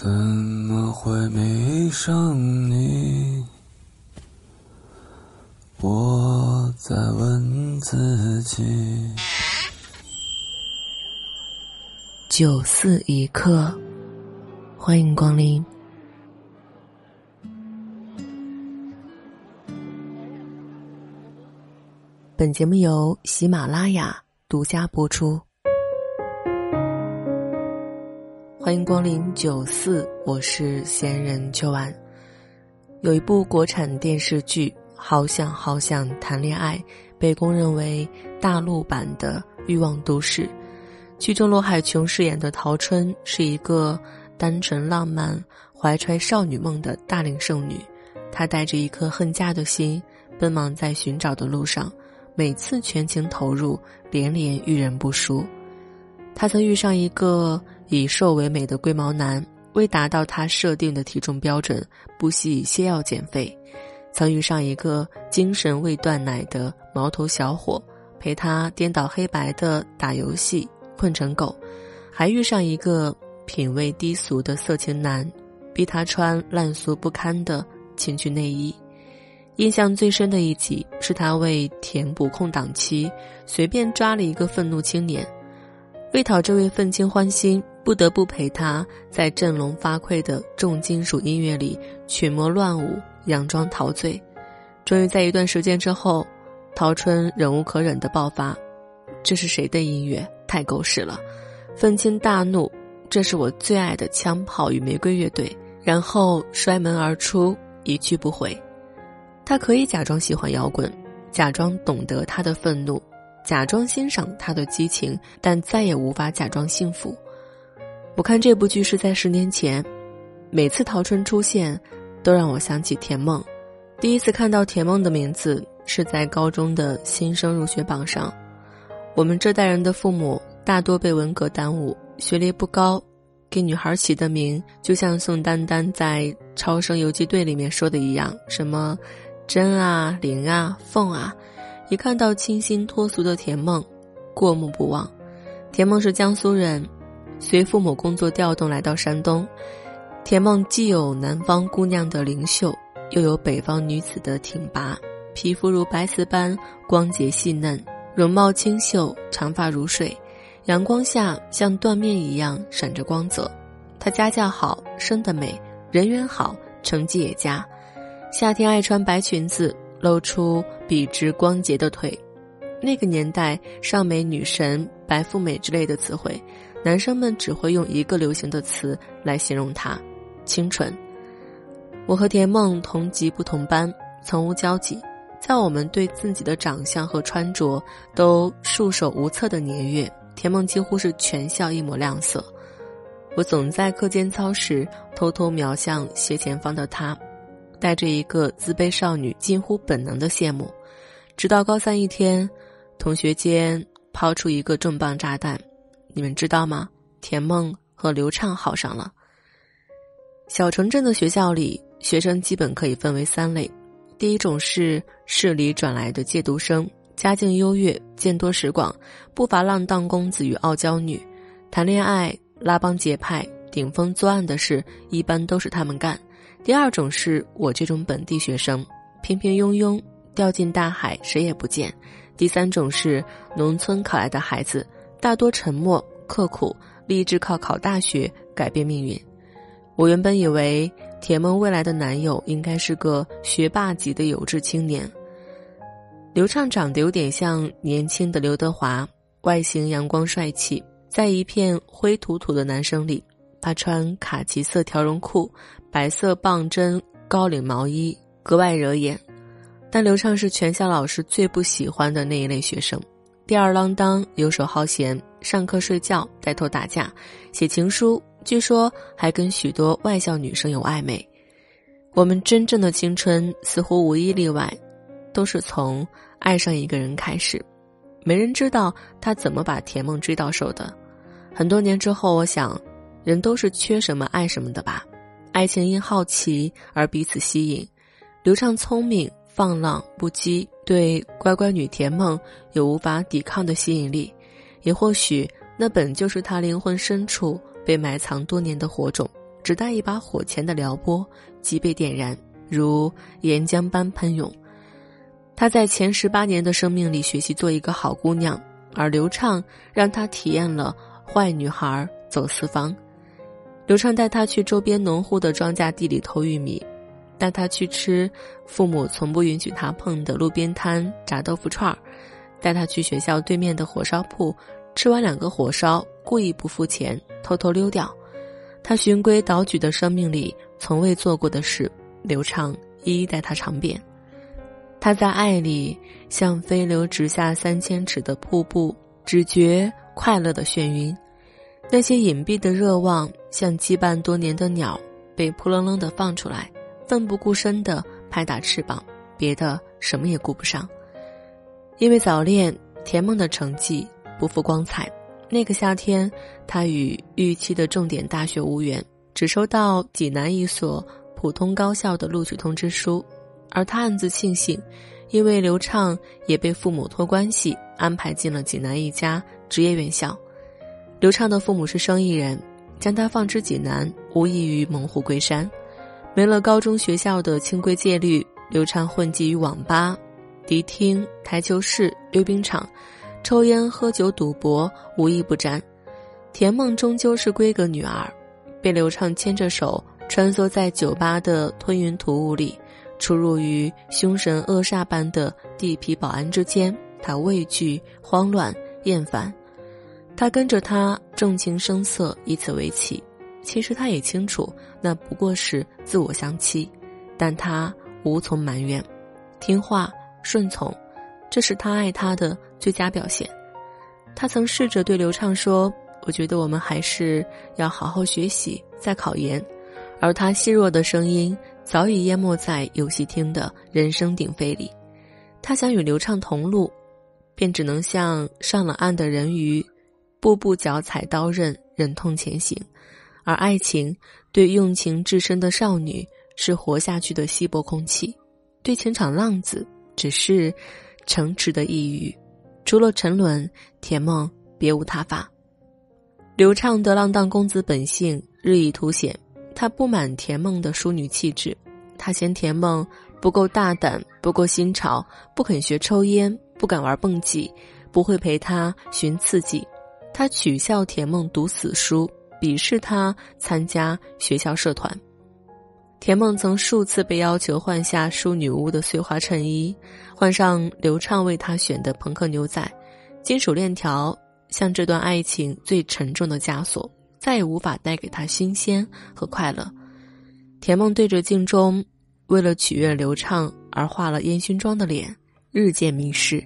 怎么会迷上你？我在问自己。九四一刻，欢迎光临。本节目由喜马拉雅独家播出。欢迎光临九四，我是闲人秋晚。有一部国产电视剧《好想好想谈恋爱》，被公认为大陆版的《欲望都市》。剧中罗海琼饰演的陶春是一个单纯浪漫、怀揣少女梦的大龄剩女，她带着一颗恨嫁的心，奔忙在寻找的路上，每次全情投入，连连遇人不淑。她曾遇上一个。以瘦为美的龟毛男，为达到他设定的体重标准，不惜以泻药减肥；曾遇上一个精神未断奶的毛头小伙，陪他颠倒黑白的打游戏困成狗；还遇上一个品味低俗的色情男，逼他穿烂俗不堪的情趣内衣。印象最深的一集是他为填补空档期，随便抓了一个愤怒青年，为讨这位愤青欢心。不得不陪他在振聋发聩的重金属音乐里群魔乱舞、佯装陶醉，终于在一段时间之后，陶春忍无可忍的爆发：“这是谁的音乐？太狗屎了！”愤青大怒：“这是我最爱的枪炮与玫瑰乐队。”然后摔门而出，一去不回。他可以假装喜欢摇滚，假装懂得他的愤怒，假装欣赏他的激情，但再也无法假装幸福。我看这部剧是在十年前，每次陶春出现，都让我想起田梦。第一次看到田梦的名字是在高中的新生入学榜上。我们这代人的父母大多被文革耽误，学历不高，给女孩起的名就像宋丹丹在《超生游击队》里面说的一样，什么真啊、灵啊、凤啊。一看到清新脱俗的田梦，过目不忘。田梦是江苏人。随父母工作调动来到山东，田梦既有南方姑娘的灵秀，又有北方女子的挺拔，皮肤如白瓷般光洁细嫩，容貌清秀，长发如水，阳光下像缎面一样闪着光泽。她家教好，生得美，人缘好，成绩也佳。夏天爱穿白裙子，露出笔直光洁的腿。那个年代，尚美女神、白富美之类的词汇。男生们只会用一个流行的词来形容她：清纯。我和田梦同级不同班，从无交集。在我们对自己的长相和穿着都束手无策的年月，田梦几乎是全校一抹亮色。我总在课间操时偷偷瞄向斜前方的她，带着一个自卑少女近乎本能的羡慕。直到高三一天，同学间抛出一个重磅炸弹。你们知道吗？田梦和刘畅好上了。小城镇的学校里，学生基本可以分为三类：第一种是市里转来的借读生，家境优越，见多识广，不乏浪荡公子与傲娇女，谈恋爱、拉帮结派、顶风作案的事，一般都是他们干；第二种是我这种本地学生，平平庸庸，掉进大海谁也不见；第三种是农村考来的孩子。大多沉默刻苦，立志靠考大学改变命运。我原本以为田梦未来的男友应该是个学霸级的有志青年。刘畅长得有点像年轻的刘德华，外形阳光帅气，在一片灰土土的男生里，他穿卡其色条绒裤、白色棒针高领毛衣，格外惹眼。但刘畅是全校老师最不喜欢的那一类学生。吊儿郎当、游手好闲，上课睡觉、带头打架、写情书，据说还跟许多外校女生有暧昧。我们真正的青春似乎无一例外，都是从爱上一个人开始。没人知道他怎么把田梦追到手的。很多年之后，我想，人都是缺什么爱什么的吧。爱情因好奇而彼此吸引。刘畅聪明。放浪不羁，对乖乖女田梦有无法抵抗的吸引力，也或许那本就是他灵魂深处被埋藏多年的火种，只带一把火钳的撩拨即被点燃，如岩浆般喷涌。她在前十八年的生命里学习做一个好姑娘，而刘畅让她体验了坏女孩走四方。刘畅带她去周边农户的庄稼地里偷玉米，带她去吃父母从不允许她碰的路边摊炸豆腐串儿，带他去学校对面的火烧铺，吃完两个火烧，故意不付钱，偷偷溜掉。他循规蹈矩的生命里从未做过的事，刘畅一一带他尝遍。他在爱里像飞流直下三千尺的瀑布，只觉快乐的眩晕；那些隐蔽的热望，像羁绊多年的鸟，被扑棱棱的放出来，奋不顾身的拍打翅膀，别的什么也顾不上。因为早恋，田梦的成绩不复光彩。那个夏天，他与预期的重点大学无缘，只收到济南一所普通高校的录取通知书。而他暗自庆幸，因为刘畅也被父母托关系安排进了济南一家职业院校。刘畅的父母是生意人，将他放之济南，无异于猛虎归山。没了高中学校的清规戒律，刘畅混迹于网吧、迪厅、台球室、溜冰场，抽烟、喝酒、赌博，无一不沾。田梦终究是闺阁女儿，被刘畅牵着手穿梭在酒吧的吞云吐雾里。出入于凶神恶煞般的地痞保安之间，他畏惧、慌乱、厌烦。他跟着他重情声色，以此为棋。其实他也清楚，那不过是自我相欺，但他无从埋怨，听话顺从，这是他爱他的最佳表现。他曾试着对刘畅说：“我觉得我们还是要好好学习，再考研。”而他细弱的声音。早已淹没在游戏厅的人声鼎沸里，他想与刘畅同路，便只能像上了岸的人鱼，步步脚踩刀刃，忍痛前行。而爱情对用情至深的少女是活下去的稀薄空气，对情场浪子只是城池的一隅。除了沉沦，甜梦别无他法。刘畅的浪荡公子本性日益凸显。他不满田梦的淑女气质，他嫌田梦不够大胆，不够新潮，不肯学抽烟，不敢玩蹦极，不会陪他寻刺激。他取笑田梦读死书，鄙视他参加学校社团。田梦曾数次被要求换下淑女屋的碎花衬衣，换上刘畅为她选的朋克牛仔，金属链条像这段爱情最沉重的枷锁。再也无法带给她新鲜和快乐。田梦对着镜中为了取悦刘畅而化了烟熏妆的脸，日渐迷失。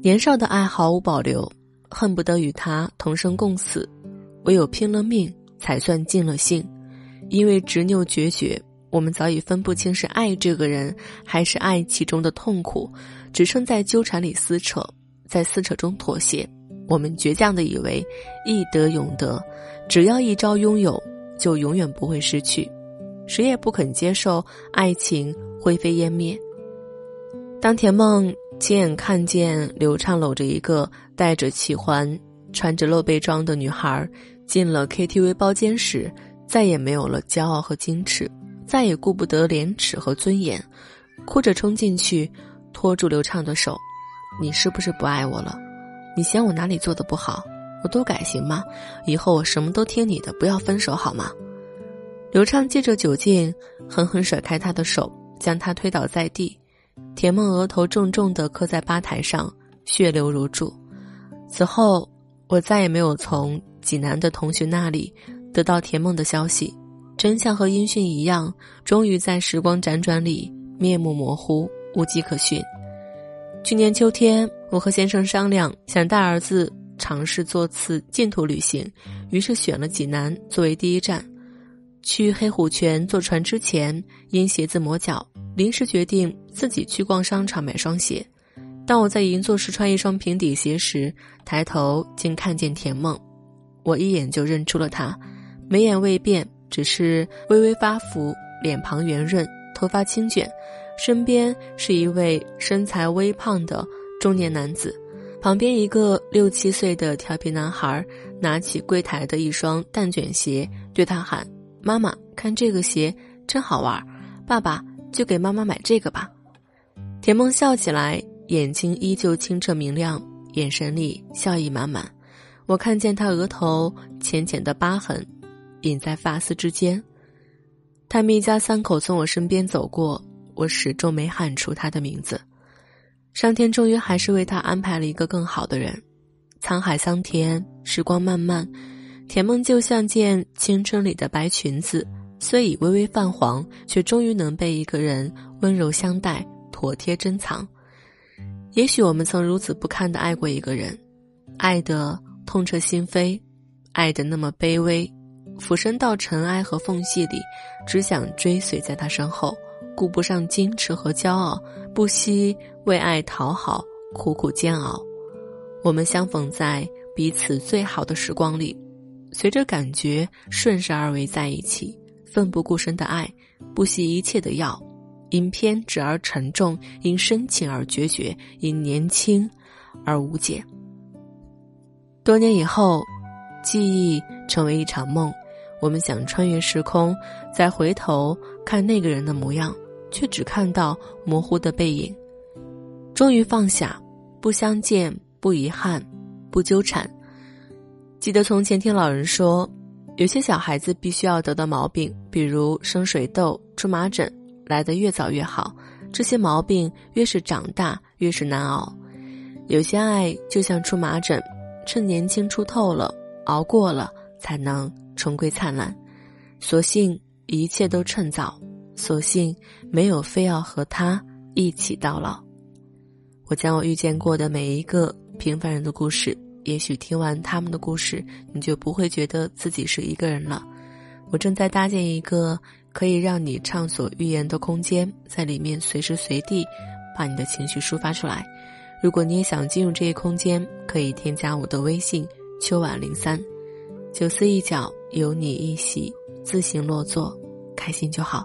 年少的爱毫无保留，恨不得与他同生共死，唯有拼了命才算尽了兴。因为执拗决绝，我们早已分不清是爱这个人，还是爱其中的痛苦，只剩在纠缠里撕扯，在撕扯中妥协。我们倔强的以为，易得永得。只要一朝拥有，就永远不会失去。谁也不肯接受爱情灰飞烟灭。当田梦亲眼看见刘畅搂着一个戴着气环、穿着露背装的女孩进了 KTV 包间时，再也没有了骄傲和矜持，再也顾不得廉耻和尊严，哭着冲进去，拖住刘畅的手：“你是不是不爱我了？你嫌我哪里做的不好？”我都改行吗？以后我什么都听你的，不要分手好吗？刘畅借着酒劲，狠狠甩开他的手，将他推倒在地。田梦额头重重的磕在吧台上，血流如注。此后，我再也没有从济南的同学那里得到田梦的消息。真相和音讯一样，终于在时光辗转里面目模糊，无迹可寻。去年秋天，我和先生商量，想带儿子。尝试做次净土旅行，于是选了济南作为第一站。去黑虎泉坐船之前，因鞋子磨脚，临时决定自己去逛商场买双鞋。当我在银座试穿一双平底鞋时，抬头竟看见田梦，我一眼就认出了她，眉眼未变，只是微微发福，脸庞圆润，头发轻卷，身边是一位身材微胖的中年男子。旁边一个六七岁的调皮男孩拿起柜台的一双蛋卷鞋，对他喊：“妈妈，看这个鞋真好玩，爸爸就给妈妈买这个吧。”田梦笑起来，眼睛依旧清澈明亮，眼神里笑意满满。我看见他额头浅浅的疤痕，隐在发丝之间。他们一家三口从我身边走过，我始终没喊出他的名字。上天终于还是为他安排了一个更好的人。沧海桑田，时光漫漫，甜梦就像件青春里的白裙子，虽已微微泛黄，却终于能被一个人温柔相待，妥帖珍藏。也许我们曾如此不堪的爱过一个人，爱的。痛彻心扉，爱的那么卑微，俯身到尘埃和缝隙里，只想追随在他身后，顾不上矜持和骄傲，不惜为爱讨好，苦苦煎熬。我们相逢在彼此最好的时光里，随着感觉顺势而为在一起，奋不顾身的爱，不惜一切的要，因偏执而沉重，因深情而决绝，因年轻而无解。多年以后，记忆成为一场梦，我们想穿越时空，再回头看那个人的模样，却只看到模糊的背影。终于放下，不相见，不遗憾，不纠缠。记得从前听老人说，有些小孩子必须要得的毛病，比如生水痘、出麻疹，来得越早越好。这些毛病越是长大，越是难熬。有些爱就像出麻疹。趁年轻出透了，熬过了，才能重归灿烂。所幸一切都趁早，所幸没有非要和他一起到老。我将我遇见过的每一个平凡人的故事，也许听完他们的故事，你就不会觉得自己是一个人了。我正在搭建一个可以让你畅所欲言的空间，在里面随时随地把你的情绪抒发出来。如果你也想进入这一空间，可以添加我的微信“秋晚零三”，九思一角有你一席，自行落座，开心就好。